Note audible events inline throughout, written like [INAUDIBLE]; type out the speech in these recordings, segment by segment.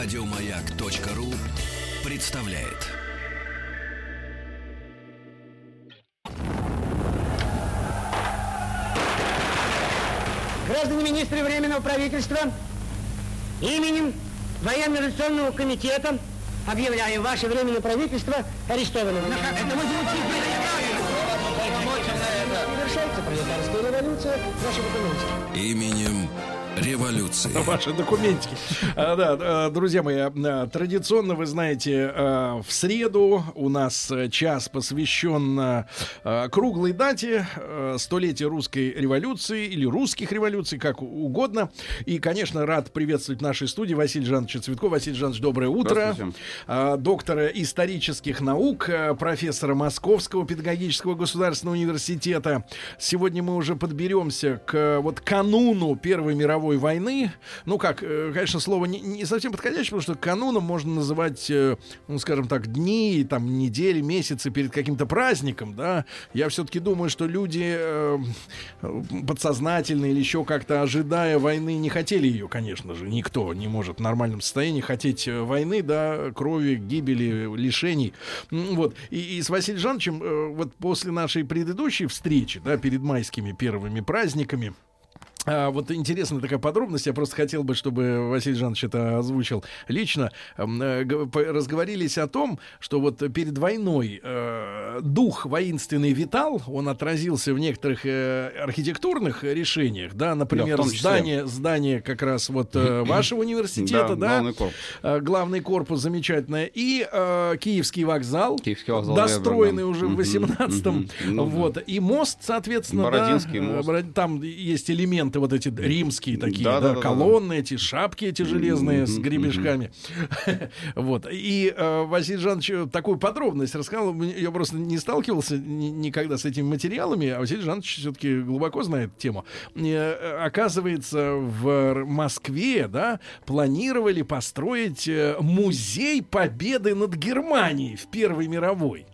Радиомаяк.ру представляет. Граждане министры Временного правительства, именем Военно-революционного комитета объявляем ваше Временное правительство арестованным. Это мы Совершается пролетарская революция нашего экономики. Именем революции. [LAUGHS] Ваши документики. А, да, а, друзья мои, а, традиционно, вы знаете, а, в среду у нас час посвящен круглой дате а, столетия русской революции или русских революций, как угодно. И, конечно, рад приветствовать в нашей студии Василий Жановича Цветкова. Василий Жанович, доброе утро. Доктора исторических наук, а, профессора Московского педагогического государственного университета. Сегодня мы уже подберемся к вот кануну Первой мировой войны. Ну как, э, конечно, слово не, не совсем подходящее, потому что кануном можно называть, э, ну скажем так, дни, там, недели, месяцы перед каким-то праздником, да. Я все-таки думаю, что люди э, подсознательно или еще как-то ожидая войны не хотели ее, конечно же. Никто не может в нормальном состоянии хотеть э, войны, да, крови, гибели, лишений. Вот. И, и с Василием Жановичем э, вот после нашей предыдущей встречи, да, перед майскими первыми праздниками, а, вот интересная такая подробность, я просто хотел бы, чтобы Василий Жанович это озвучил лично. Э, Разговорились о том, что вот перед войной э, дух воинственный витал, он отразился в некоторых э, архитектурных решениях, да, например, Да, здание, здание как раз вот э, вашего университета, да, главный корпус. Э, главный корпус замечательное, и Киевский вокзал, Киевский вокзал, достроенный уже в Мгм, 18-м, мгм. Ну да. вот, и мост, соответственно, да, Бородинский э, мост. Там есть элементы вот эти римские такие, да, Да, да, да, колонны эти, шапки эти железные с Мгм, гребешками, [LAUGHS] вот, и э, Василий Жанович такую подробность рассказал, я просто не сталкивался ни- никогда с этими материалами, а Василий Жанович все-таки глубоко знает тему. Э, Оказывается, в Москве, да, планировали построить э, музей победы над Германией в Первой мировой.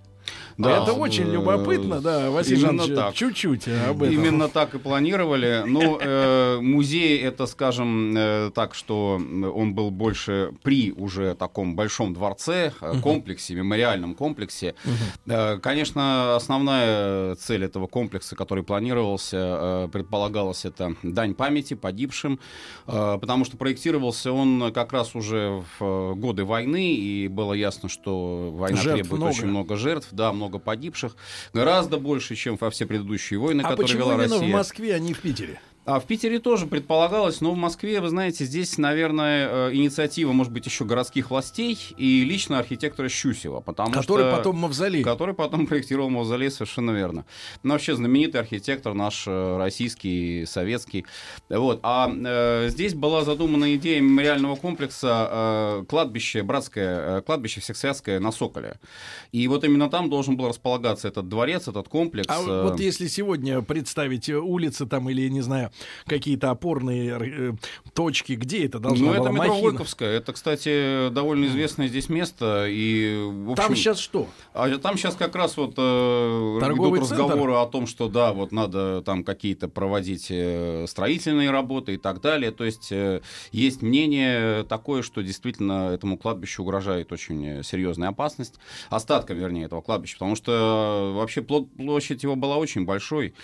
Да, Это очень любопытно, да, Василий Жанович, чуть-чуть об этом. Именно так и планировали. Ну, э, музей это, скажем, э, так, что он был больше при уже таком большом дворце, э, комплексе, мемориальном комплексе. Э, конечно, основная цель этого комплекса, который планировался, э, предполагалось это дань памяти погибшим, э, потому что проектировался он как раз уже в э, годы войны, и было ясно, что война Жертв требует много. очень много жертв, да, много погибших, гораздо больше, чем во все предыдущие войны, А которые почему вела именно Россия. в Москве, а не в Питере? А в Питере тоже предполагалось, но в Москве, вы знаете, здесь, наверное, э, инициатива, может быть, еще городских властей и лично архитектора Щусева, потому Который что... потом мавзолей. Который потом проектировал мавзолей, совершенно верно. Ну, вообще знаменитый архитектор наш э, российский, советский. Вот. А э, здесь была задумана идея мемориального комплекса э, кладбище, братское э, кладбище всехсвятское на Соколе. И вот именно там должен был располагаться этот дворец, этот комплекс. А э, вот если сегодня представить улицы там или, не знаю, какие-то опорные э, точки, где это должна Ну, была это метро махина? Горьковская. Это, кстати, довольно известное здесь место. И, общем, Там сейчас что? А там сейчас как раз вот э, Торговый идут центр? разговоры о том, что да, вот надо там какие-то проводить э, строительные работы и так далее. То есть есть мнение такое, что действительно этому кладбищу угрожает очень серьезная опасность. Остаткам, вернее, этого кладбища. Потому что вообще пло- площадь его была очень большой.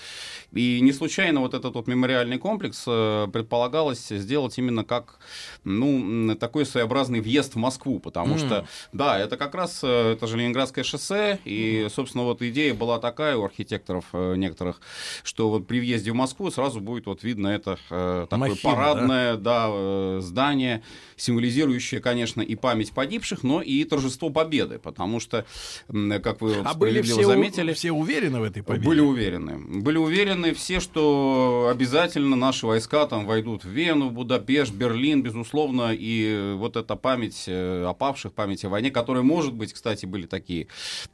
И не случайно вот этот вот мемориальный комплекс э, предполагалось сделать именно как ну, такой своеобразный въезд в Москву. Потому М. что, да, это как раз э, это же Ленинградское шоссе. И, собственно, вот идея была такая у архитекторов э, некоторых, что вот при въезде в Москву сразу будет вот видно это э, такое Махина, парадное да? э, здание, символизирующее, конечно, и память погибших, но и торжество победы. Потому что, как вы А были все, у- заметили... все уверены в этой победе? Были уверены. Были уверены все, что обязательно наши войска там войдут в Вену, Будапешт, Берлин, безусловно, и вот эта память э, о павших, память о войне, которая, может быть, кстати, были такие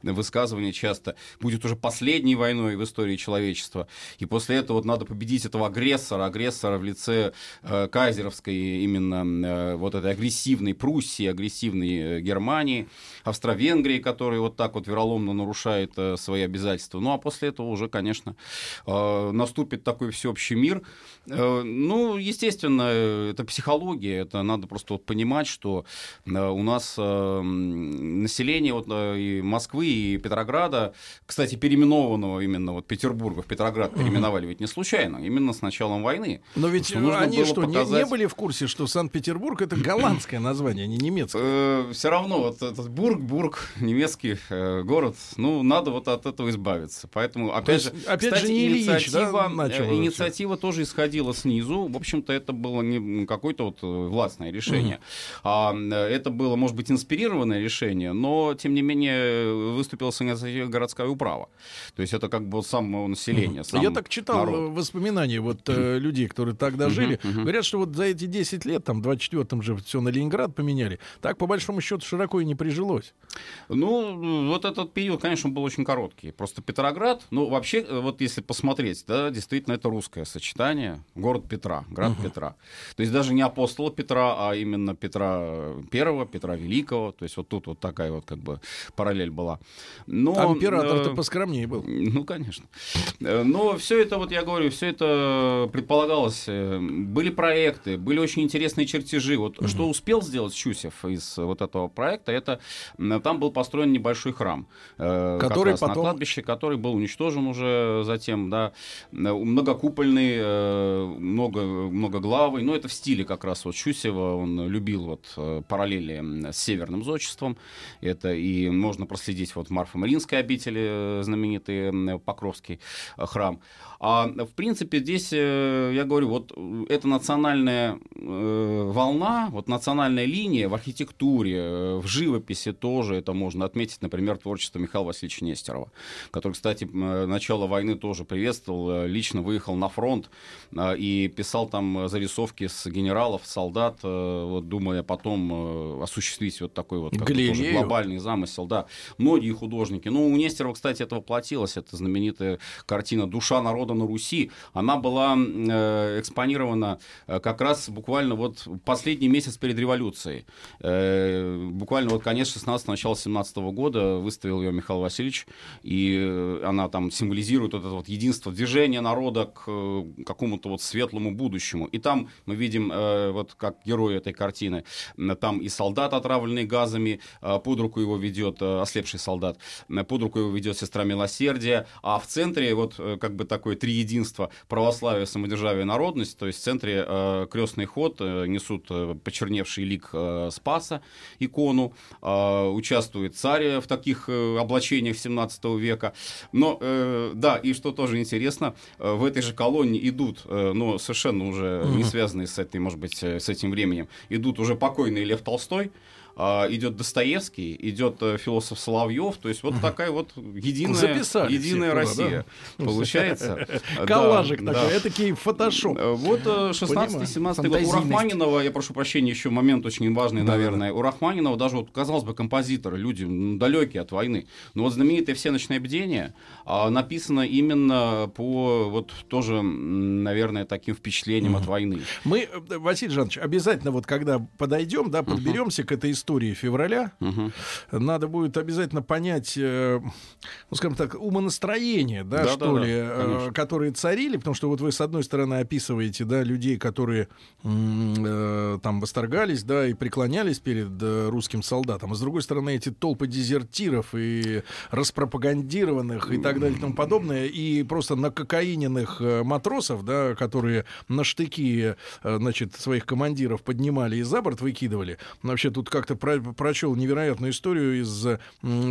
высказывания часто, будет уже последней войной в истории человечества. И после этого вот надо победить этого агрессора, агрессора в лице э, кайзеровской именно э, вот этой агрессивной Пруссии, агрессивной э, Германии, Австро-Венгрии, которая вот так вот вероломно нарушает э, свои обязательства. Ну а после этого уже, конечно, э, наступит такой всеобщий мир. Э, ну, естественно, это психология, это надо просто вот понимать, что э, у нас э, население вот и Москвы, и Петрограда, кстати, переименованного именно вот Петербурга в Петроград переименовали ведь не случайно, именно с началом войны. Но ведь что они что, показать... не, не были в курсе, что Санкт-Петербург это голландское название, а не немецкое? Все равно вот этот Бург, Бург, немецкий город, ну, надо вот от этого избавиться. Поэтому, опять же, опять же, не инициатива тоже исходила исходило снизу. В общем-то, это было не какое-то вот э, властное решение. Mm-hmm. А, это было, может быть, инспирированное решение, но, тем не менее, выступила с инициативой городская управа. То есть это как бы самого населения. Mm-hmm. Сам Я так читал народ. воспоминания вот mm-hmm. людей, которые тогда жили. Mm-hmm. Говорят, что вот за эти 10 лет, там, в 24-м же все на Ленинград поменяли. Так, по большому счету, широко и не прижилось. Ну, вот этот период, конечно, был очень короткий. Просто Петроград, ну, вообще, э, вот если посмотреть, да, действительно, это русское сочетание город Петра, град угу. Петра. То есть даже не апостола Петра, а именно Петра Первого, Петра Великого. То есть вот тут вот такая вот как бы параллель была. Но, а император-то э, поскромнее был. Ну, конечно. Э, но все это, вот я говорю, все это предполагалось. Э, были проекты, были очень интересные чертежи. Вот угу. что успел сделать Щусев из вот этого проекта, это там был построен небольшой храм. Который потом... на кладбище, который был уничтожен уже затем, да, многокупольный много, многоглавый, но это в стиле как раз вот Щусева, он любил вот э, параллели с северным зодчеством, это и можно проследить вот в Марфо-Мариинской обители, э, знаменитый Покровский э, храм. А в принципе здесь, я говорю, вот эта национальная волна, вот национальная линия в архитектуре, в живописи тоже это можно отметить, например, творчество Михаила Васильевича Нестерова, который, кстати, начало войны тоже приветствовал, лично выехал на фронт, и писал там зарисовки с генералов, солдат, э, вот, думая потом э, осуществить вот такой вот тоже глобальный замысел. Да. Многие художники. Ну, у Нестерова, кстати, это воплотилось. Это знаменитая картина «Душа народа на Руси». Она была э, экспонирована как раз буквально вот последний месяц перед революцией. Буквально вот конец 16 начало 17 года выставил ее Михаил Васильевич, и она там символизирует вот это вот единство движения народа к какому-то вот светлому будущему. И там мы видим, э, вот как герой этой картины, там и солдат, отравленный газами, э, под руку его ведет, э, ослепший солдат, под руку его ведет сестра милосердия, а в центре вот э, как бы такое триединство православие, самодержавие, народность, то есть в центре э, крестный ход, э, несут э, почерневший лик э, Спаса, икону, э, участвует царь в таких э, облачениях 17 века. Но, э, да, и что тоже интересно, э, в этой же колонне идут Э, но совершенно уже не связанные с этой, может быть, э, с этим временем, идут уже покойный Лев Толстой, идет Достоевский, идет э, философ Соловьев, то есть вот такая вот единая, единая Россия [LAUGHS] да? получается. Коллажик да, такой, это такие фотошоп. Э, вот 16-17 э, год. У Рахманинова, я прошу прощения, еще момент очень важный, да, наверное. Да. У Рахманинова даже, вот, казалось бы, композиторы, люди далекие от войны. Но вот знаменитое «Всеночное бдение» а, написано именно по вот тоже, наверное, таким впечатлением mm. от войны. Мы, Василий Жанович, обязательно вот когда подойдем, да, подберемся uh-huh. к этой истории, истории февраля, угу. надо будет обязательно понять, э, ну, скажем так, умонастроение, да, да что да, ли, да, э, которые царили, потому что вот вы, с одной стороны, описываете, да, людей, которые э, там восторгались, да, и преклонялись перед э, русским солдатом, а с другой стороны, эти толпы дезертиров и распропагандированных и так далее и тому подобное, и просто накокаиненных матросов, да, которые на штыки, значит, своих командиров поднимали и за борт выкидывали. Вообще тут как-то про прочел невероятную историю из...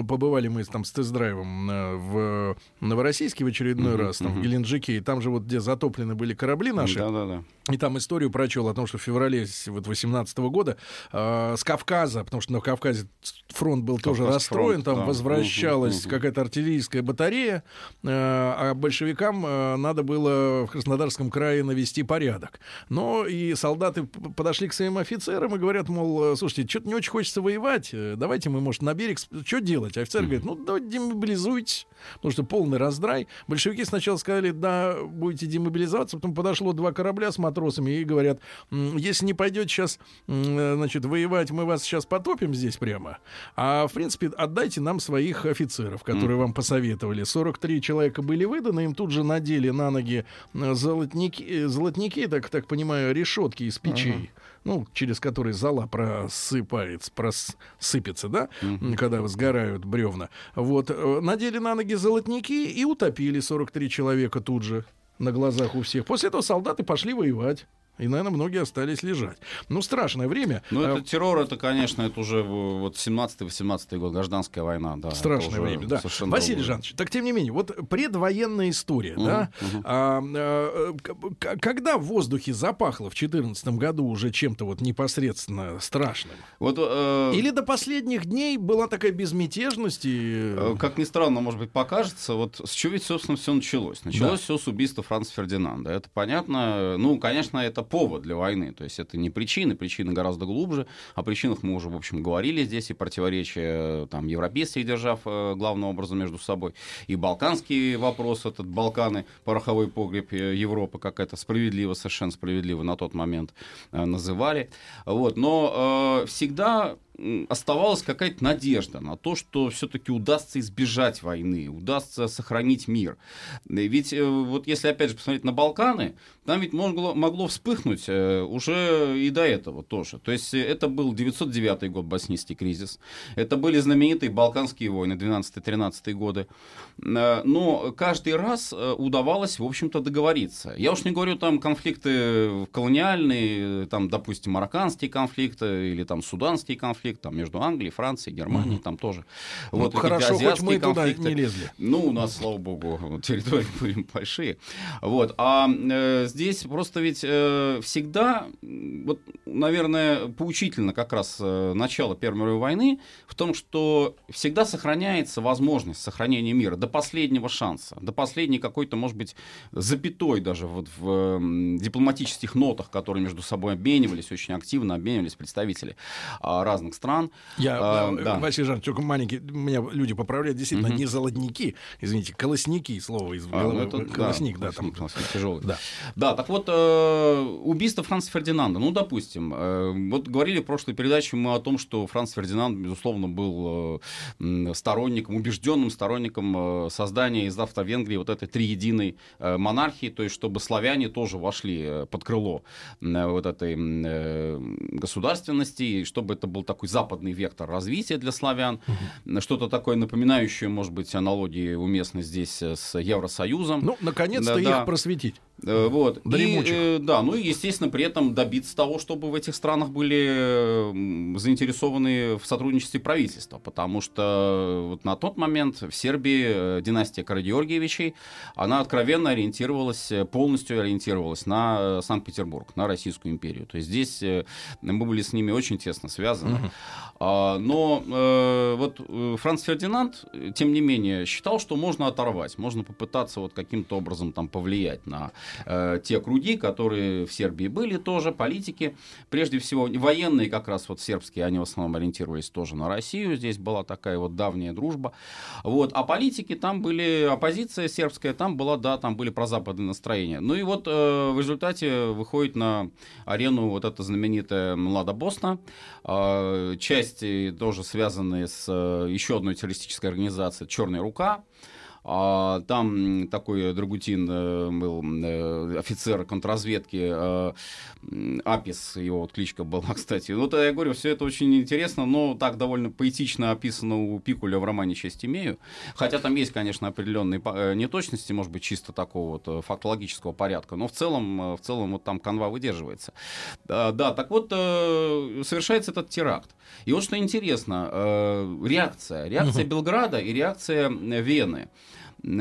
Побывали мы там с тест-драйвом э, в Новороссийске в очередной uh-huh, раз, там, uh-huh. в Геленджике, и там же вот где затоплены были корабли наши. Да-да-да. И там историю прочел о том, что в феврале вот 18 года э, с Кавказа, потому что на Кавказе фронт был Кавказ тоже расстроен, фронт, там да. возвращалась uh-huh, uh-huh. какая-то артиллерийская батарея, э, а большевикам э, надо было в Краснодарском крае навести порядок. Но и солдаты подошли к своим офицерам и говорят, мол, слушайте, что-то не очень хочется воевать, э, давайте мы, может, на берег... Что делать? Офицер говорит, ну, давайте демобилизуйтесь, потому что полный раздрай. Большевики сначала сказали, да, будете демобилизоваться, потом подошло два корабля с матросами и говорят, если не пойдете сейчас, значит, воевать, мы вас сейчас потопим здесь прямо, а, в принципе, отдайте нам своих офицеров, которые mm. вам посоветовали. 43 человека были выданы, им тут же надели на ноги золотники, золотники так, так понимаю, решетки из печей. Uh-huh ну, через который зола просыпается, просыпется, да, mm-hmm. когда сгорают бревна. Вот, э, надели на ноги золотники и утопили 43 человека тут же на глазах у всех. После этого солдаты пошли воевать. И, наверное, многие остались лежать. Ну, страшное время. Ну, это а, террор, это, конечно, это уже вот 17-18 год, гражданская война, да. Страшное время, да. Василий другое. Жанович, так тем не менее, вот предвоенная история, uh-huh, да, uh-huh. А, а, когда в воздухе запахло в 2014 году уже чем-то вот непосредственно страшным? Вот, э, Или до последних дней была такая безмятежность? И... Э, как ни странно, может быть, покажется, вот с чего ведь, собственно, все началось? Началось да. все с убийства Франца Фердинанда. Это понятно. Ну, конечно, это повод для войны. То есть это не причины, причины гораздо глубже. О причинах мы уже, в общем, говорили здесь, и противоречия там, европейских держав э, главным образом между собой, и балканский вопрос, этот Балканы, пороховой погреб э, Европы, как это справедливо, совершенно справедливо на тот момент э, называли. Вот. Но э, всегда оставалась какая-то надежда на то, что все-таки удастся избежать войны, удастся сохранить мир. Ведь вот если опять же посмотреть на Балканы, там ведь могло, могло вспыхнуть э, уже и до этого тоже. То есть э, это был 909 год, боснийский кризис. Это были знаменитые Балканские войны, 12-13 годы. Э, но каждый раз удавалось, в общем-то, договориться. Я уж не говорю там конфликты колониальные, там, допустим, марокканские конфликты или там суданский конфликт там, между Англией, Францией, Германией, mm-hmm. там тоже. Ну, вот хорошо, хоть мы конфликты. туда не лезли. Ну, у нас, слава богу, [LAUGHS] территории [LAUGHS] были большие. Вот. А здесь просто ведь э, всегда, вот, наверное, поучительно как раз э, начало Первой мировой войны в том, что всегда сохраняется возможность сохранения мира до последнего шанса, до последней какой-то, может быть, запятой даже вот в э, дипломатических нотах, которые между собой обменивались, очень активно обменивались представители э, разных стран. Я, а, э, да. Василий Жанович, только маленький, меня люди поправляют, действительно, угу. не золотники, извините, колосники, слово из головы. А, ну это, колосник, да, да, колосник, там. тяжелый. Да. да, так вот, э, убийство Франца Фердинанда, ну, допустим, э, вот говорили в прошлой передаче мы о том, что Франц Фердинанд, безусловно, был э, сторонником, убежденным сторонником э, создания из Австро-Венгрии вот этой триединой э, монархии, то есть чтобы славяне тоже вошли под крыло э, вот этой э, государственности, и чтобы это был такой западный вектор развития для славян, угу. что-то такое напоминающее, может быть, аналогии уместны здесь с Евросоюзом. Ну, наконец-то да, их просветить. Э, вот. И, э, да, ну и, естественно, при этом добиться того, чтобы в этих странах были заинтересованы в сотрудничестве правительства, потому что вот на тот момент в Сербии э, династия Карагеоргиевичей, она откровенно ориентировалась, полностью ориентировалась на Санкт-Петербург, на Российскую империю. То есть здесь мы были с ними очень тесно связаны. Угу. Но э, вот Франц Фердинанд, тем не менее, считал, что можно оторвать, можно попытаться вот каким-то образом там повлиять на э, те круги, которые в Сербии были тоже, политики, прежде всего военные как раз вот сербские, они в основном ориентировались тоже на Россию, здесь была такая вот давняя дружба, вот, а политики там были, оппозиция сербская там была, да, там были прозападные настроения. Ну и вот э, в результате выходит на арену вот эта знаменитая Млада Босна, э, части тоже связанные с э, еще одной террористической организацией «Черная рука», а, там такой Драгутин э, был э, офицер контрразведки, э, Апис, его вот кличка была, [LAUGHS] кстати. Ну, то я говорю, все это очень интересно, но так довольно поэтично описано у Пикуля в романе «Честь имею». Хотя там есть, конечно, определенные неточности, может быть, чисто такого вот фактологического порядка, но в целом, в целом вот там канва выдерживается. Да, да так вот, совершается этот теракт. И вот что интересно, реакция. Реакция Белграда и реакция Вены.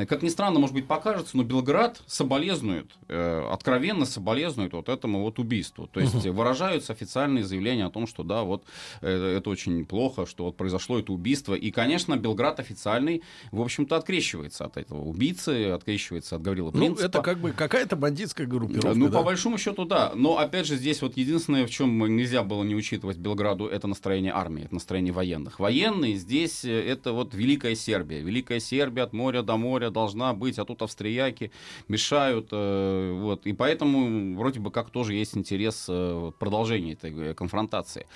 Как ни странно, может быть, покажется, но Белград соболезнует, э, откровенно соболезнует вот этому вот убийству. То есть выражаются официальные заявления о том, что да, вот э, это очень плохо, что вот произошло это убийство. И, конечно, Белград официальный, в общем-то, открещивается от этого убийцы, открещивается от Гаврила Ну, Принципа. это как бы какая-то бандитская группировка. Ну, да? по большому счету, да. Но, опять же, здесь вот единственное, в чем нельзя было не учитывать Белграду, это настроение армии, это настроение военных. Военные здесь, э, это вот Великая Сербия. Великая Сербия от моря до моря должна быть, а тут австрияки мешают. э, Вот. И поэтому вроде бы как тоже есть интерес э, продолжения этой э, конфронтации.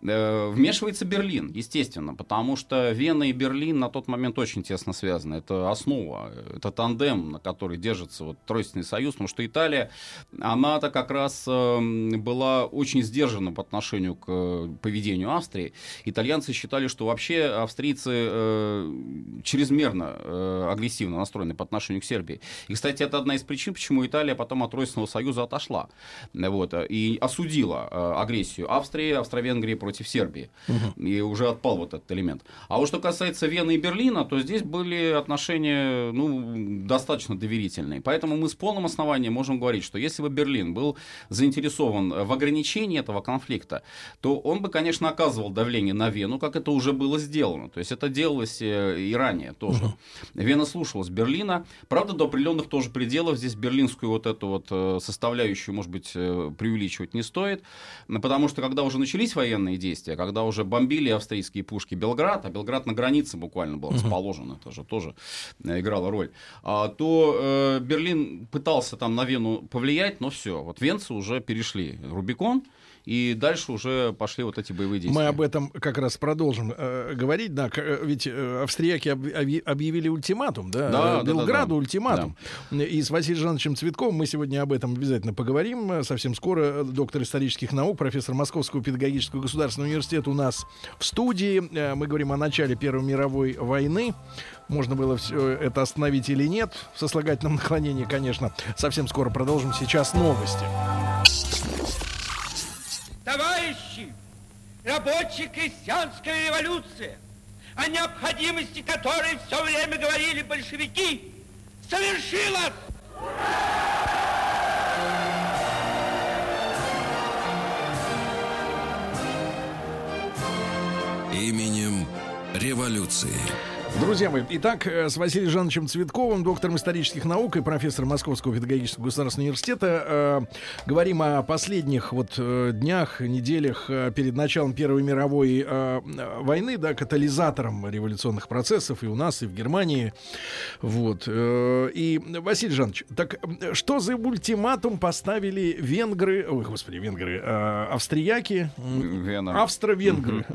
Вмешивается Берлин, естественно, потому что Вена и Берлин на тот момент очень тесно связаны. Это основа, это тандем, на который держится вот тройственный союз, потому что Италия, она-то как раз была очень сдержана по отношению к поведению Австрии. Итальянцы считали, что вообще австрийцы чрезмерно э, агрессивно настроены по отношению к Сербии. И, кстати, это одна из причин, почему Италия потом от Тройственного союза отошла вот, э, и осудила э, агрессию Австрии, Австро-Венгрии против Сербии. И уже отпал вот этот элемент. А вот что касается Вены и Берлина, то здесь были отношения ну, достаточно доверительные. Поэтому мы с полным основанием можем говорить, что если бы Берлин был заинтересован в ограничении этого конфликта, то он бы, конечно, оказывал давление на Вену, как это уже было сделано. То есть это делалось э, и ранее тоже. Вена слушалась Берлина. Правда, до определенных тоже пределов. Здесь берлинскую вот эту вот э, составляющую, может быть, э, преувеличивать не стоит. Потому что когда уже начались военные действия, когда уже бомбили австрийские пушки Белград, а Белград на границе буквально был расположен, это же тоже э, играло роль, а, то Берлин пытался там на Вену повлиять, но все, вот венцы уже перешли Рубикон, и дальше уже пошли вот эти боевые действия. Мы об этом как раз продолжим э, говорить. Да, э, ведь э, австрияки об- объ- объявили ультиматум, да, Да, э, да, да, Белграду да. ультиматум. И с Василием Жановичем Цветковым мы сегодня об этом обязательно поговорим. Э, Совсем скоро доктор исторических наук, профессор Московского педагогического государственного университета у нас в студии. Мы говорим о начале Первой мировой войны. Можно было все это остановить или нет. В сослагательном наклонении, конечно. Совсем скоро продолжим. Сейчас новости. Товарищи, рабочая крестьянская революция, о необходимости которой все время говорили большевики, совершилась! Именем революции. Друзья мои, итак, э, с Василием Жановичем Цветковым, доктором исторических наук и профессором Московского педагогического государственного университета, э, говорим о последних вот э, днях, неделях э, перед началом Первой мировой э, э, войны, да, катализатором революционных процессов и у нас, и в Германии. Вот. э, и, Василий Жанович, так что за ультиматум поставили венгры, ой, господи, венгры, э, австрияки, Вена. австро-венгры.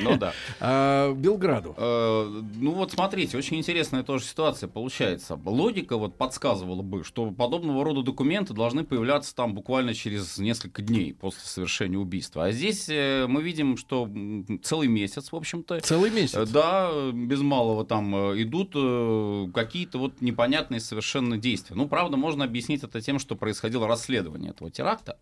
Ну да. [LAUGHS] э, Белграду? Ну вот смотрите, очень интересная тоже ситуация получается. Логика вот подсказывала бы, что подобного рода документы должны появляться там буквально через несколько дней после совершения убийства. А здесь э, мы видим, что целый месяц, в общем-то, Целый месяц. Да, э, без малого там э, идут какие-то вот непонятные совершенно действия. Ну, правда, можно объяснить это тем, что происходило расследование этого теракта.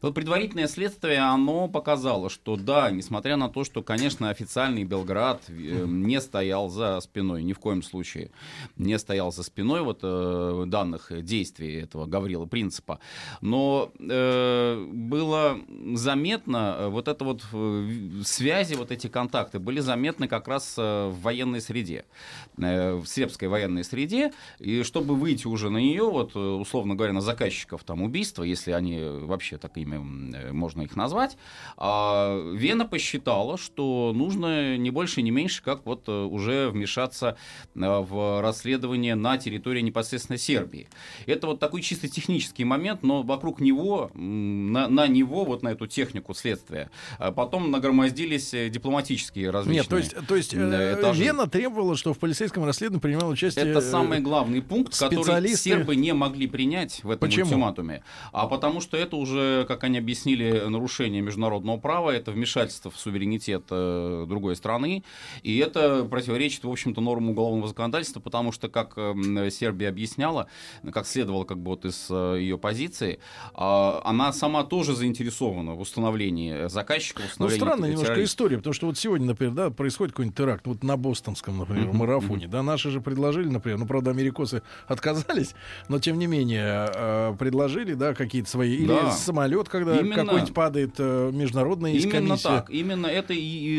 Вот предварительное следствие, оно показало, что да, несмотря на то, что, конечно, официальный Белград не стоял за спиной, ни в коем случае не стоял за спиной вот э, данных действий этого Гаврила Принципа, но э, было заметно э, вот это вот э, связи, вот эти контакты были заметны как раз э, в военной среде, в сербской военной среде, и чтобы выйти уже на нее, вот условно говоря, на заказчиков там убийства, если они вообще так ими можно их назвать, а Вена посчитала, что нужно не больше, не меньше, как вот уже вмешаться э, в расследование на территории непосредственно Сербии. Это вот такой чисто технический момент, но вокруг него, на, на него, вот на эту технику следствия, а потом нагромоздились э, дипломатические различные Нет, то есть, то есть э, этажи. Вена требовала, что в полицейском расследовании принимал участие... Это самый главный пункт, который сербы не могли принять в этом Почему? ультиматуме. А потому что это уже, как они объяснили, нарушение международного права, это вмешательство в суверенитет другой страны, и это противоречит, в общем общем-то, норму уголовного законодательства, потому что, как э, Сербия объясняла, как следовало как бы вот из э, ее позиции, э, она сама тоже заинтересована в установлении заказчика, Ну, установлении странная этих немножко история, потому что вот сегодня, например, да, происходит какой-нибудь теракт, вот на бостонском, например, Мгм, марафоне, да, наши же предложили, например, ну, правда, америкосы [LAUGHS] отказались, но, тем не менее, э, предложили, да, какие-то свои, или Да. самолет, когда Именно. какой-нибудь падает э, международный из Именно комиссии. так, именно это и,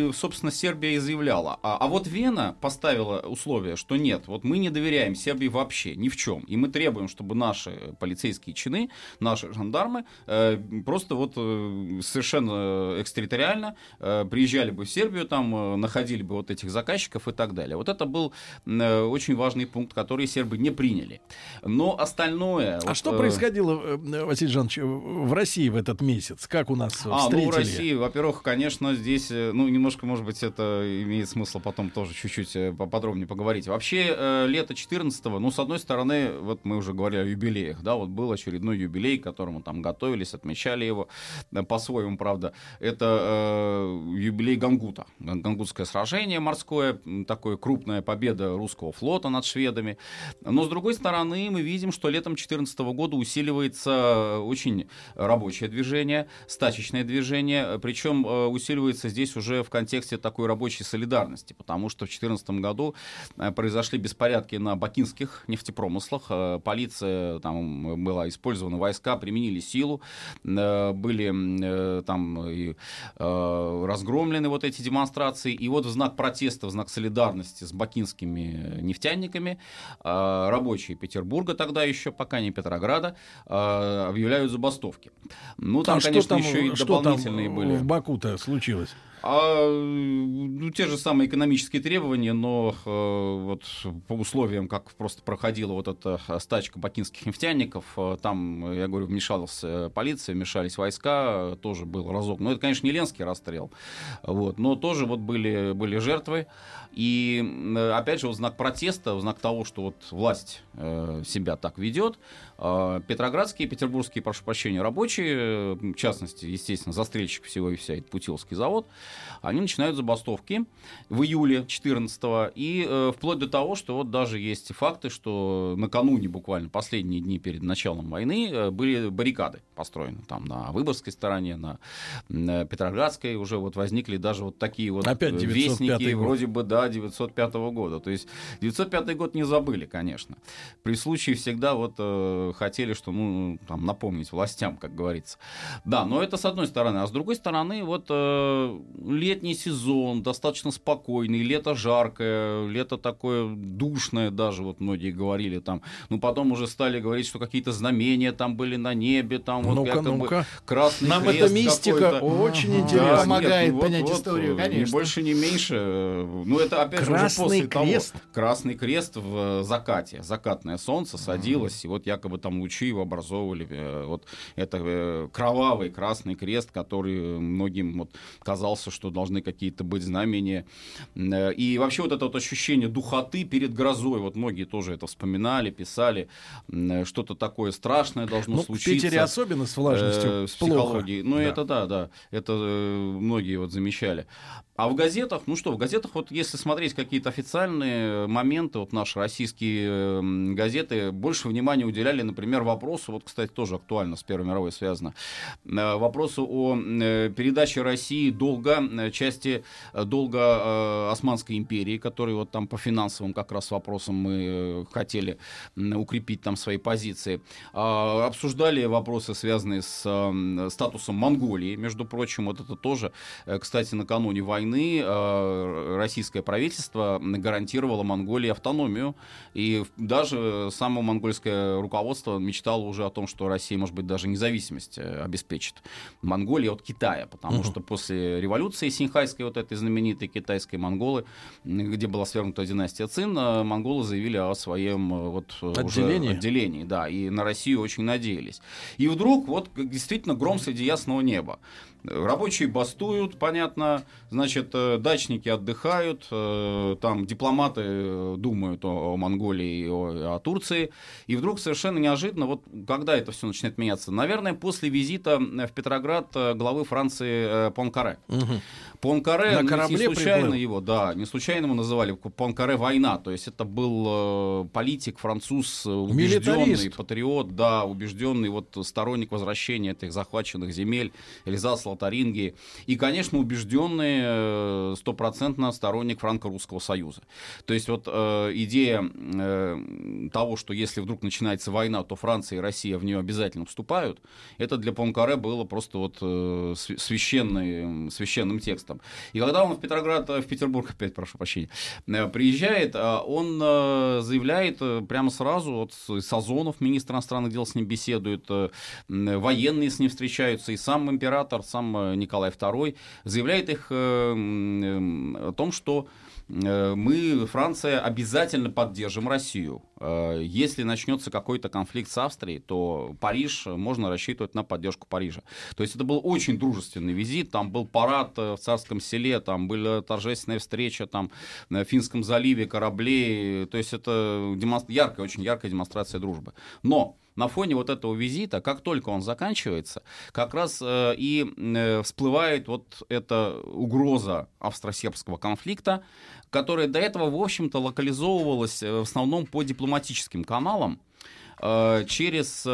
и, собственно, Сербия и заявляла. А, а вот Вена поставила условие, что нет, вот мы не доверяем Сербии вообще ни в чем, и мы требуем, чтобы наши полицейские чины, наши жандармы э, просто вот э, совершенно экстерриториально э, приезжали бы в Сербию, там э, находили бы вот этих заказчиков и так далее. Вот это был э, очень важный пункт, который сербы не приняли. Но остальное... А вот, что э, происходило, э, Василий Жанович, э, в России в этот месяц? Как у нас А, встретили? ну в России, во-первых, конечно, здесь, э, ну, немножко, может быть, это имеет смысл потом тоже чуть-чуть э, поподробнее поговорить. Вообще, э, лето 14-го, ну, с одной стороны, вот мы уже говорили о юбилеях, да, вот был очередной юбилей, к которому там готовились, отмечали его э, по-своему, правда. Это э, юбилей Гангута, Ган- Гангутское сражение морское, такое крупная победа русского флота над шведами. Но, с другой стороны, мы видим, что летом 2014 года усиливается очень рабочее движение, стачечное движение, причем э, усиливается здесь уже в контексте такой рабочей солидарности, потому что в 2014 году э, произошли беспорядки на бакинских нефтепромыслах, э, полиция там была использована, войска применили силу, э, были там и, разгромлены вот эти демонстрации, и вот в знак протеста, в знак солидарности с бакинскими нефтяниками рабочие Петербурга тогда еще, пока не Петрограда, объявляют забастовки. Ну, там, а конечно, там, еще и дополнительные были. в Баку-то случилось? А, ну, те же самые экономические требования, но э, вот по условиям, как просто проходила вот эта э, стачка бакинских нефтяников, э, там, я говорю, вмешалась э, полиция, вмешались войска, э, тоже был разок. Но это, конечно, не Ленский расстрел, вот, но тоже вот были, были жертвы. И, э, опять же, в знак протеста, знак того, что вот власть э, себя так ведет, э, петроградские, петербургские, прошу прощения, рабочие, э, в частности, естественно, застрельщик всего и вся, это Путиловский завод, они начинают забастовки в июле 14 и э, вплоть до того, что вот даже есть факты, что накануне буквально последние дни перед началом войны э, были баррикады построены там на Выборгской стороне, на, на Петроградской уже вот возникли даже вот такие вот Опять э, 905 вестники год. вроде бы да 905 года. То есть 905 год не забыли, конечно. При случае всегда вот э, хотели, что ну там напомнить властям, как говорится. Да, но это с одной стороны, а с другой стороны вот э, летний сезон достаточно спокойный, лето жаркое, лето такое душное даже вот многие говорили там. Ну потом уже стали говорить, что какие-то знамения там были на небе, там вот Ну-ка, якобы ну-ка. красный Нам эта мистика очень Ага. интересна. Да, помогает нет, ну понять историю, э, конечно. Ни больше, ни меньше. э, Ну, это опять же уже Красный после того. крест? Красный крест в закате. Закатное солнце садилось, и вот якобы там лучи его образовывали. э, Вот это э, кровавый красный крест, который многим вот казался, что должны какие-то быть знамения. Э, И вообще вот это вот ощущение духоты перед грозой, вот многие тоже это вспоминали, писали, что-то такое страшное должно Ну, в случиться. Питере особенно с влажностью Э, с плохо. психологией. Ну, Да. это да, да. Это э, многие вот замечали. А в газетах, ну что, в газетах, вот если смотреть какие-то официальные моменты, вот наши российские э, м, газеты больше внимания уделяли, например, вопросу, вот, кстати, тоже актуально с Первой мировой связано, э, вопросу о э, передаче России долга, э, части э, долга э, Османской империи, который вот там по финансовым как раз вопросам мы э, хотели укрепить там свои позиции. А, Обсуждали вопросы, связанные с э, статусом Монголии, между прочим, вот это тоже, э, кстати, накануне войны э, российское правительство гарантировало Монголии автономию, и даже само монгольское руководство мечтало уже о том, что Россия, может быть, даже независимость э, обеспечит Монголии от Китая, потому Мгм. что после революции синьхайской, вот этой знаменитой китайской монголы, где была свергнута династия Цин, э, монголы заявили о своем э, вот уже Отделении? отделении, да, и на Россию очень надеялись. И вдруг вот действительно гром среди ясного неба. Рабочие бастуют, понятно, значит, э, дачники отдыхают, э, там дипломаты э, думают о, о Монголии и о, о Турции. И вдруг совершенно неожиданно, вот когда это все начинает меняться? Наверное, после визита в Петроград главы Франции Понкаре. Угу. Понкаре, На корабле не случайно приплыл. его, да, не случайно его называли Понкаре война. То есть это был политик, француз, убежденный, Милитарист. патриот, да, убежденный вот сторонник возвращения этих захваченных земель, Эльзас, Лотарингии. И, конечно, убежденный э, стопроцентно сторонник Франко-Русского Союза. То есть вот э, идея э, того, что если вдруг начинается война, то Франция и Россия в нее обязательно вступают, это для Понкаре было просто вот э, св- священный, священным текстом. И когда он в Петроград, э, в Петербург, опять прошу прощения, э, приезжает, э, он заявляет прямо сразу, вот Сазонов, министр иностранных дел, с ним беседует, военные с ним встречаются, и сам император, сам Николай II заявляет их о том, что мы, Франция, обязательно поддержим Россию. Э, Если начнется какой-то конфликт с Австрией, то Париж, э, можно рассчитывать на поддержку Парижа. То есть это был очень дружественный визит, там был парад э, в Царском селе, там была торжественная встреча там на Финском заливе, кораблей, то есть это демонстр... яркая, очень яркая демонстрация дружбы. Но на фоне вот этого визита, как только он заканчивается, как раз э, и э, всплывает вот эта угроза австро-сербского конфликта, которая до этого, в общем-то, локализовывалась э, в основном по дипломатическим каналам, э, через э,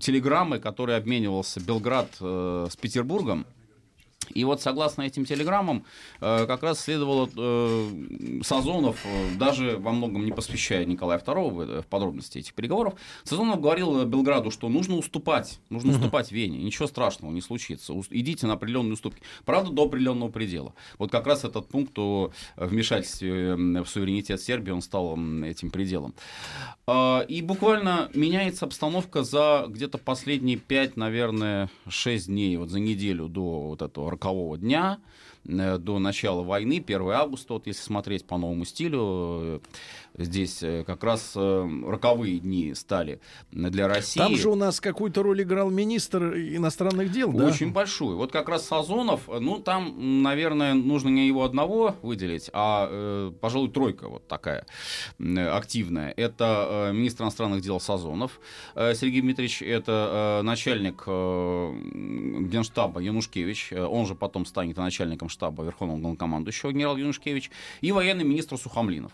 телеграммы, которые обменивался Белград э, с Петербургом. И вот согласно этим телеграммам, э, как раз следовало э, Сазонов, э, даже во многом не посвящая Николая II в, подробности этих переговоров, Сазонов говорил Белграду, что нужно уступать, нужно уступать Вене, ничего страшного не случится, идите на определенные уступки, правда до определенного предела. Вот как раз этот пункт о вмешательстве в суверенитет Сербии, он стал этим пределом. А, И буквально меняется обстановка за где-то последние 5, наверное, 6 дней, вот за неделю до вот этого рокового дня, э, до начала войны, 1 августа, вот если смотреть по новому стилю, здесь э, как раз э, роковые дни стали для России. Там же у нас какую-то роль играл министр иностранных дел, да? Очень большую. Вот как раз Сазонов, ну там, наверное, нужно не его одного выделить, а, э, пожалуй, тройка вот такая активная. Это министр иностранных дел Сазонов Сергей Дмитриевич, это начальник генштаба Янушкевич, он же потом станет начальником штаба Верховного главнокомандующего генерал Янушкевич, и военный министр Сухомлинов.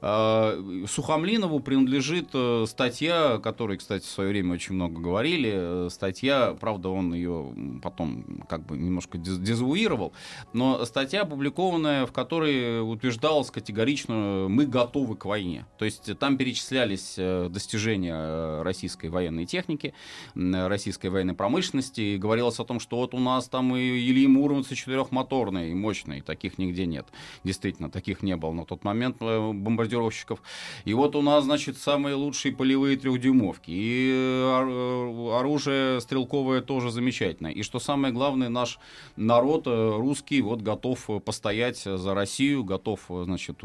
Э, Сухомлинову принадлежит э, статья, о которой, кстати, в свое время очень много говорили. Э, Статья, правда, он ее потом как бы немножко дез- дезавуировал, но статья, опубликованная, в которой утверждалось категорично «мы готовы к войне». То есть там перечислялись достижения российской военной техники, российской военной промышленности, и говорилось о том, что вот у нас там и Ильи Муромцы четырехмоторные и мощные, таких нигде нет. Действительно, таких не было на тот момент бомбардировщиков. И вот у нас, значит, самые лучшие полевые трехдюймовки. И э, э, оружие стрелковое тоже замечательное. И что самое главное, наш народ э, русский вот готов постоять за Россию, готов, значит,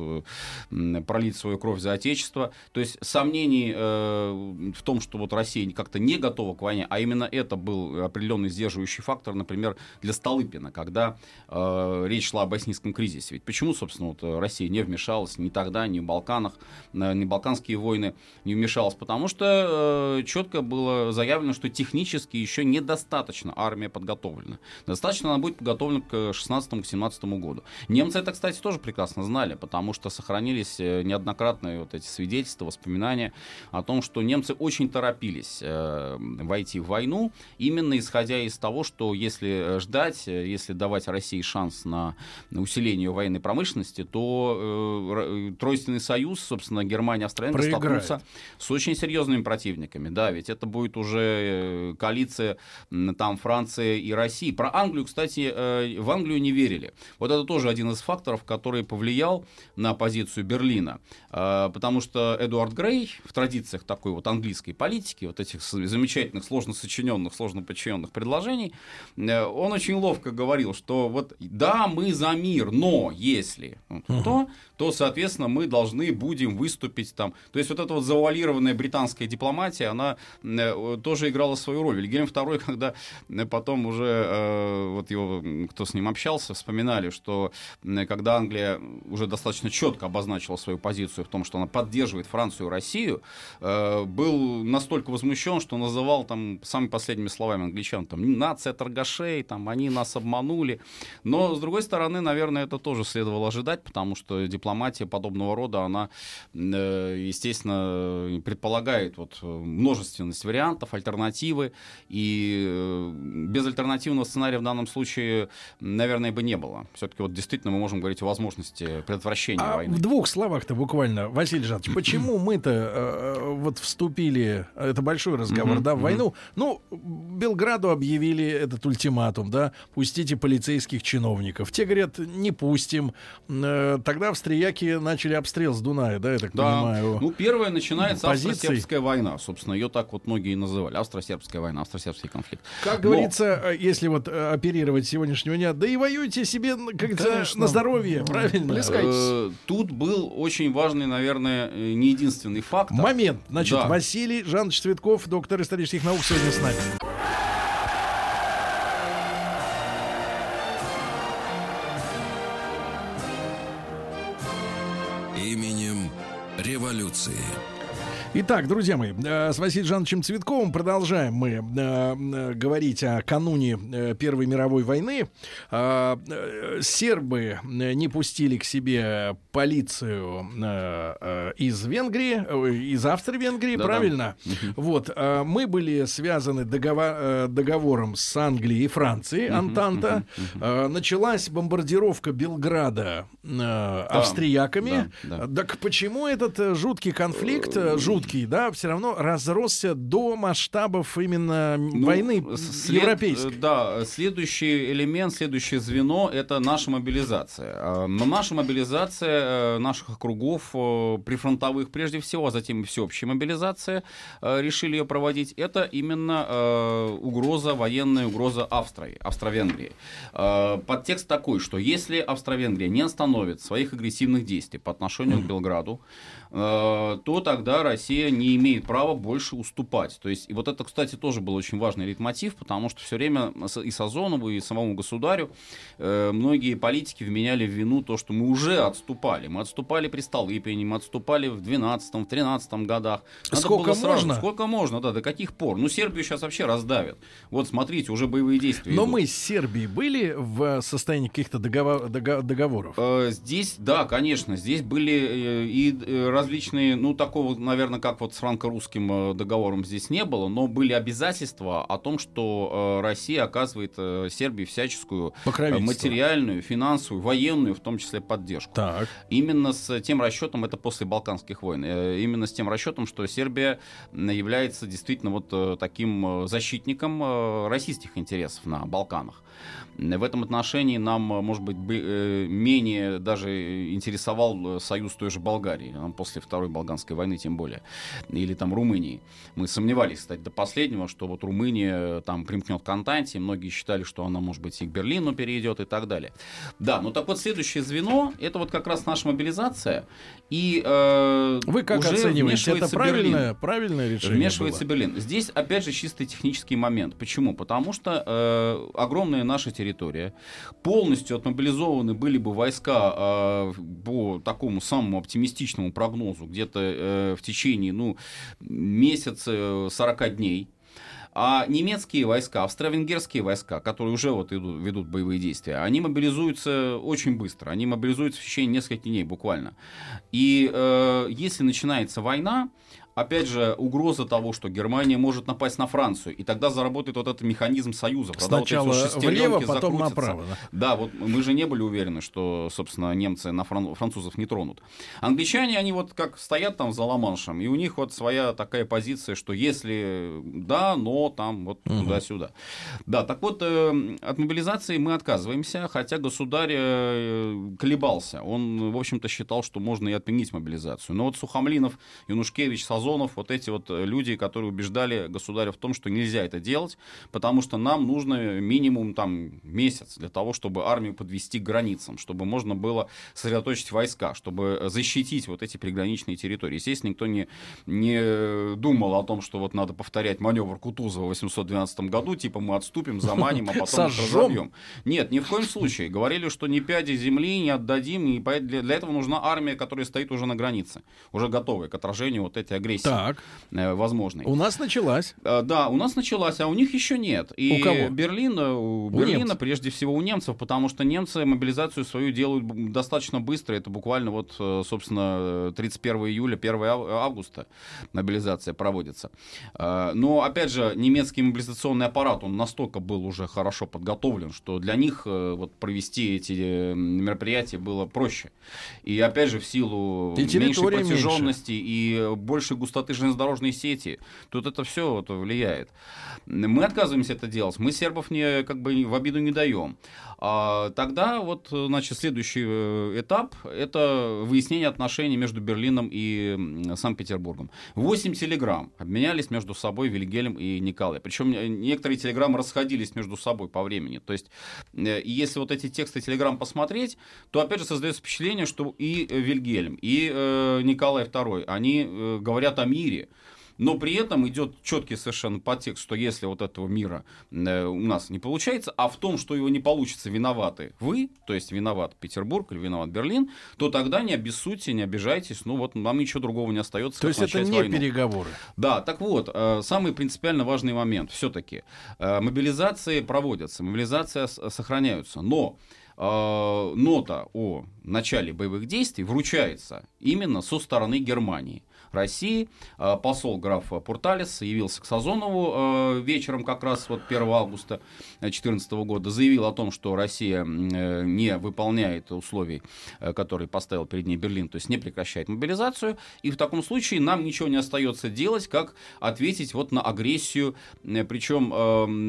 пролить свою кровь за Отечество. То есть сомнений э, в том, что вот Россия как-то не готова к войне, а именно это был определенный сдерживающий фактор, например, для Столыпина, когда э, речь шла о боснийском кризисе. Ведь почему, собственно, вот Россия не вмешалась ни тогда, ни в Балканах, э, ни Балканские войны не вмешалась? Потому что э, четко было заявлено, что технически еще недостаточно армия подготовлена. Достаточно она будет подготовлена к 16-17 году. Немцы это, кстати, тоже прекрасно знали, потому что сохранились э, неоднократные вот эти свидетельства, воспоминания о том, что немцы очень торопились э, войти в войну, именно исходя из того, что если ждать, э, если давать России шанс на усиление военной промышленности, то э, Р- Тройственный союз, собственно, Германия, Австралия Проиграет. столкнутся с очень серьезными противниками. Да, ведь это будет уже э, коалиция там Франции и России. Про Англию, кстати, э, в Англию не верили. Вот это тоже один из факторов, который повлиял на позицию Берлина. Э, Потому что Эдуард Грей в традициях такой вот английской политики, вот этих замечательных, сложно сочиненных, сложно подчиненных предложений, он очень ловко говорил, что вот да, мы за мир, но если то, то, соответственно, мы должны будем выступить там. То есть вот эта вот завуалированная британская дипломатия, она э, тоже играла свою роль. Вильгельм II, [LAUGHS] когда потом уже, э, вот его, кто с ним общался, вспоминали, что когда Англия уже достаточно четко обозначила свою позицию в том, что она поддерживает Францию и Россию, э, был настолько возмущен, что называл там самыми последними словами англичан, там, нация торгашей, там, они нас обманули. Но, с другой стороны, наверное, это тоже следовало ожидать, потому что дипломатия подобного рода, она, э, естественно, предполагает вот множественность вариантов, альтернативы, и э, без альтернативного сценария в данном случае, наверное, бы не было. Все-таки вот действительно мы можем говорить о возможности предотвращения а войны. В двух словах-то буквально, Василий Жанович, [LAUGHS] почему мы-то э, вот вступили, это большой разговор, да, в войну? Ну, Белграду объявили этот ультиматум, да, пустите полицейских чиновников. Те говорят, не пустим. Э, тогда австрияки начали обстрел с Дуная, да, я так да. понимаю. Ну, первая начинается австро-сербская война, собственно, ее так вот многие называли. Австро-сербская война, австро-сербский конфликт. Как Но... говорится, э, если вот э, оперировать сегодняшнего дня, да и воюйте себе, как говорится, на здоровье, правильно? Э, тут был очень важный, наверное, не единственный фактор. Момент. Значит, да. Василий Жанович Цветков, доктор исторических наук, сегодня с нами. Именем революции. Итак, друзья мои, э, с Василием Жановичем Цветковым продолжаем мы э, э, говорить о кануне Первой мировой войны. Сербы не пустили к себе полицию из Венгрии, из Австро-Венгрии, да, правильно? Да. Вот, мы были связаны договор, договором с Англией и Францией, Антанта. Началась бомбардировка Белграда австрияками. Да, да. Так почему этот жуткий конфликт, жуткий жуткий, да, все равно разросся до масштабов именно ну, войны след, европейской. Да, следующий элемент, следующее звено — это наша мобилизация. А, но наша мобилизация э, наших округов э, прифронтовых прежде всего, а затем и всеобщая мобилизация, э, решили ее проводить, это именно угроза, военная угроза Австрии, Австро-Венгрии. Подтекст такой, что если Австро-Венгрия не остановит своих агрессивных действий по отношению к Белграду, то тогда Россия не имеет права больше уступать. То есть, и вот это, кстати, тоже был очень важный лейтмотив, потому что все время и Сазонову, и самому государю э, многие политики вменяли в вину то, что мы уже отступали. Мы отступали при Столыпине, мы отступали в 12 13 годах. Надо сколько сразу, можно? Сколько можно, да, до каких пор? Ну, Сербию сейчас вообще раздавят. Вот, смотрите, уже боевые действия Но идут. мы с Сербией были в состоянии каких-то договор, договоров? Э, здесь, да, конечно, здесь были и различные, ну, такого, наверное, как вот с франко-русским э, договором здесь не было, но были обязательства о том, что э, Россия оказывает э, Сербии всяческую материальную, финансовую, военную, в том числе, поддержку. Так. Именно с тем расчетом, это после Балканских войн, именно с тем расчетом, что Сербия является действительно вот таким защитником российских интересов на Балканах. В этом отношении нам, может быть, менее даже интересовал союз той же Болгарии, после Второй Болганской войны тем более, или там Румынии. Мы сомневались, кстати, до последнего, что вот Румыния там примкнет к Антанте, многие считали, что она, может быть, и к Берлину перейдет и так далее. Да, ну так вот следующее звено, это вот как раз наша мобилизация, и э, Вы как уже оцениваете, это правильное, правильное решение Вмешивается было? Берлин. Здесь, опять же, чисто технический момент. Почему? Потому что э, огромная наша территория, полностью отмобилизованы были бы войска э, по такому самому оптимистичному прогнозу где-то э, в течение ну, месяца 40 дней. А немецкие войска, австро-венгерские войска, которые уже вот идут, ведут боевые действия, они мобилизуются очень быстро. Они мобилизуются в течение нескольких дней буквально. И э, если начинается война, опять же, угроза того, что Германия может напасть на Францию, и тогда заработает вот этот механизм союза. Сначала вот влево, потом направо. Да? да, вот мы же не были уверены, что, собственно, немцы на фран- французов не тронут. Англичане, они вот как стоят там за Ла-Маншем, и у них вот своя такая позиция, что если да, но там вот угу. туда-сюда. Да, так вот, э, от мобилизации мы отказываемся, хотя государь э, колебался. Он, в общем-то, считал, что можно и отменить мобилизацию. Но вот Сухомлинов, Янушкевич, Сазонов Сазонов, вот эти вот э, люди, которые убеждали государя в том, что нельзя это делать, потому что нам нужно минимум там месяц для того, чтобы армию подвести к границам, чтобы можно было сосредоточить войска, чтобы защитить вот эти приграничные территории. Естественно, никто не, не думал о том, что вот надо повторять маневр Кутузова в 812 году, типа мы отступим, заманим, а потом разобьем. Нет, ни в коем случае. Говорили, что ни пяди земли не отдадим, и для, для этого нужна армия, которая стоит уже на границе, уже готовая к отражению вот этой агрессии. Так. Э, возможной. У нас началась. Э, да, у нас началась, а у них еще нет. И у кого? Берлин, э, у, у Берлина, немцев. прежде всего у немцев, потому что немцы мобилизацию свою делают достаточно быстро. Это буквально вот, собственно, 31 июля, 1 августа мобилизация проводится. Но, опять же, немецкий мобилизационный аппарат, он настолько был уже хорошо подготовлен, что для них вот провести эти мероприятия было проще. И, опять же, в силу и меньшей протяженности меньше. и большей густоты железнодорожной сети, тут это все вот влияет. Мы отказываемся это делать, мы сербов не, как бы в обиду не даем. А тогда вот, значит, следующий э, этап – это выяснение отношений между Берлином и Санкт-Петербургом. Восемь телеграмм обменялись между собой Вильгельм и Николай. Причем э, некоторые телеграммы расходились между собой по времени. То есть, э, если вот эти тексты телеграмм посмотреть, то опять же создается впечатление, что и Вильгельм, и Николай II, они говорят о мире но при этом идет четкий совершенно подтекст, что если вот этого мира э, у нас не получается, а в том, что его не получится, виноваты вы, то есть виноват Петербург или виноват Берлин, то тогда не обессудьте, не обижайтесь, ну вот нам ничего другого не остается. То есть это не войну. переговоры. Да, так вот, э, самый принципиально важный момент все-таки. Э, мобилизации проводятся, мобилизация сохраняются, но нота о начале боевых действий вручается именно со стороны Германии. России. А, посол граф Пурталис явился к Сазонову а, вечером как раз вот 1 августа 2014 года, заявил о том, что Россия э, не выполняет условий, э, которые поставил перед ней Берлин, то есть не прекращает мобилизацию, и в таком случае нам ничего не остается делать, как ответить вот на агрессию, э, причем...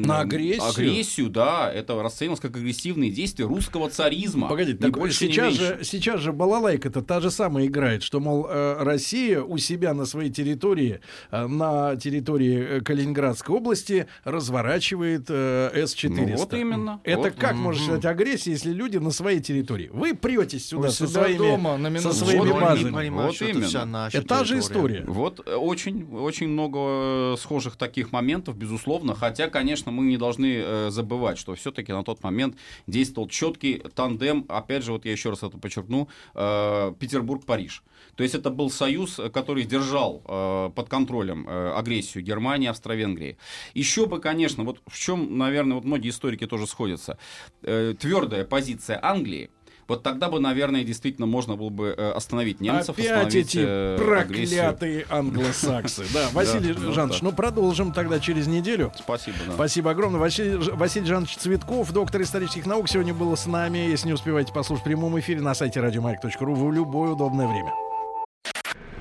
На агрессию? Агрессию, да, это расценивалось как агрессивные действия русского царизма. Погодите, так больше, сейчас, же, сейчас же балалайка-то та же самая играет, что, мол, Россия у себя себя на своей территории, э, на территории э, Калининградской области, разворачивает э, С-400. Ну, вот именно. Это вот. как, mm-hmm. можно сказать, агрессия, если люди на своей территории? Вы претесь сюда со своими, дома, на со своими вот базами. Вот именно. Это та же история. Вот очень, очень много схожих таких моментов, безусловно. Хотя, конечно, мы не должны забывать, что все-таки на тот момент действовал четкий тандем, опять же, вот я еще раз это подчеркну, Петербург-Париж. То есть это был союз, который держал э, под контролем э, агрессию Германии, Австро-Венгрии. Еще бы, конечно, вот в чем, наверное, вот многие историки тоже сходятся, э, твердая позиция Англии, вот тогда бы, наверное, действительно можно было бы э, остановить немцев. Опять эти э, проклятые агрессию. англосаксы. [LAUGHS] Да, Василий Жанович, ну продолжим тогда через неделю. Спасибо. Спасибо огромное. Василий, Василий Жанович Цветков, доктор исторических наук, сегодня был с нами. Если не успеваете послушать в прямом эфире на сайте радиомаяк.ру в любое удобное время.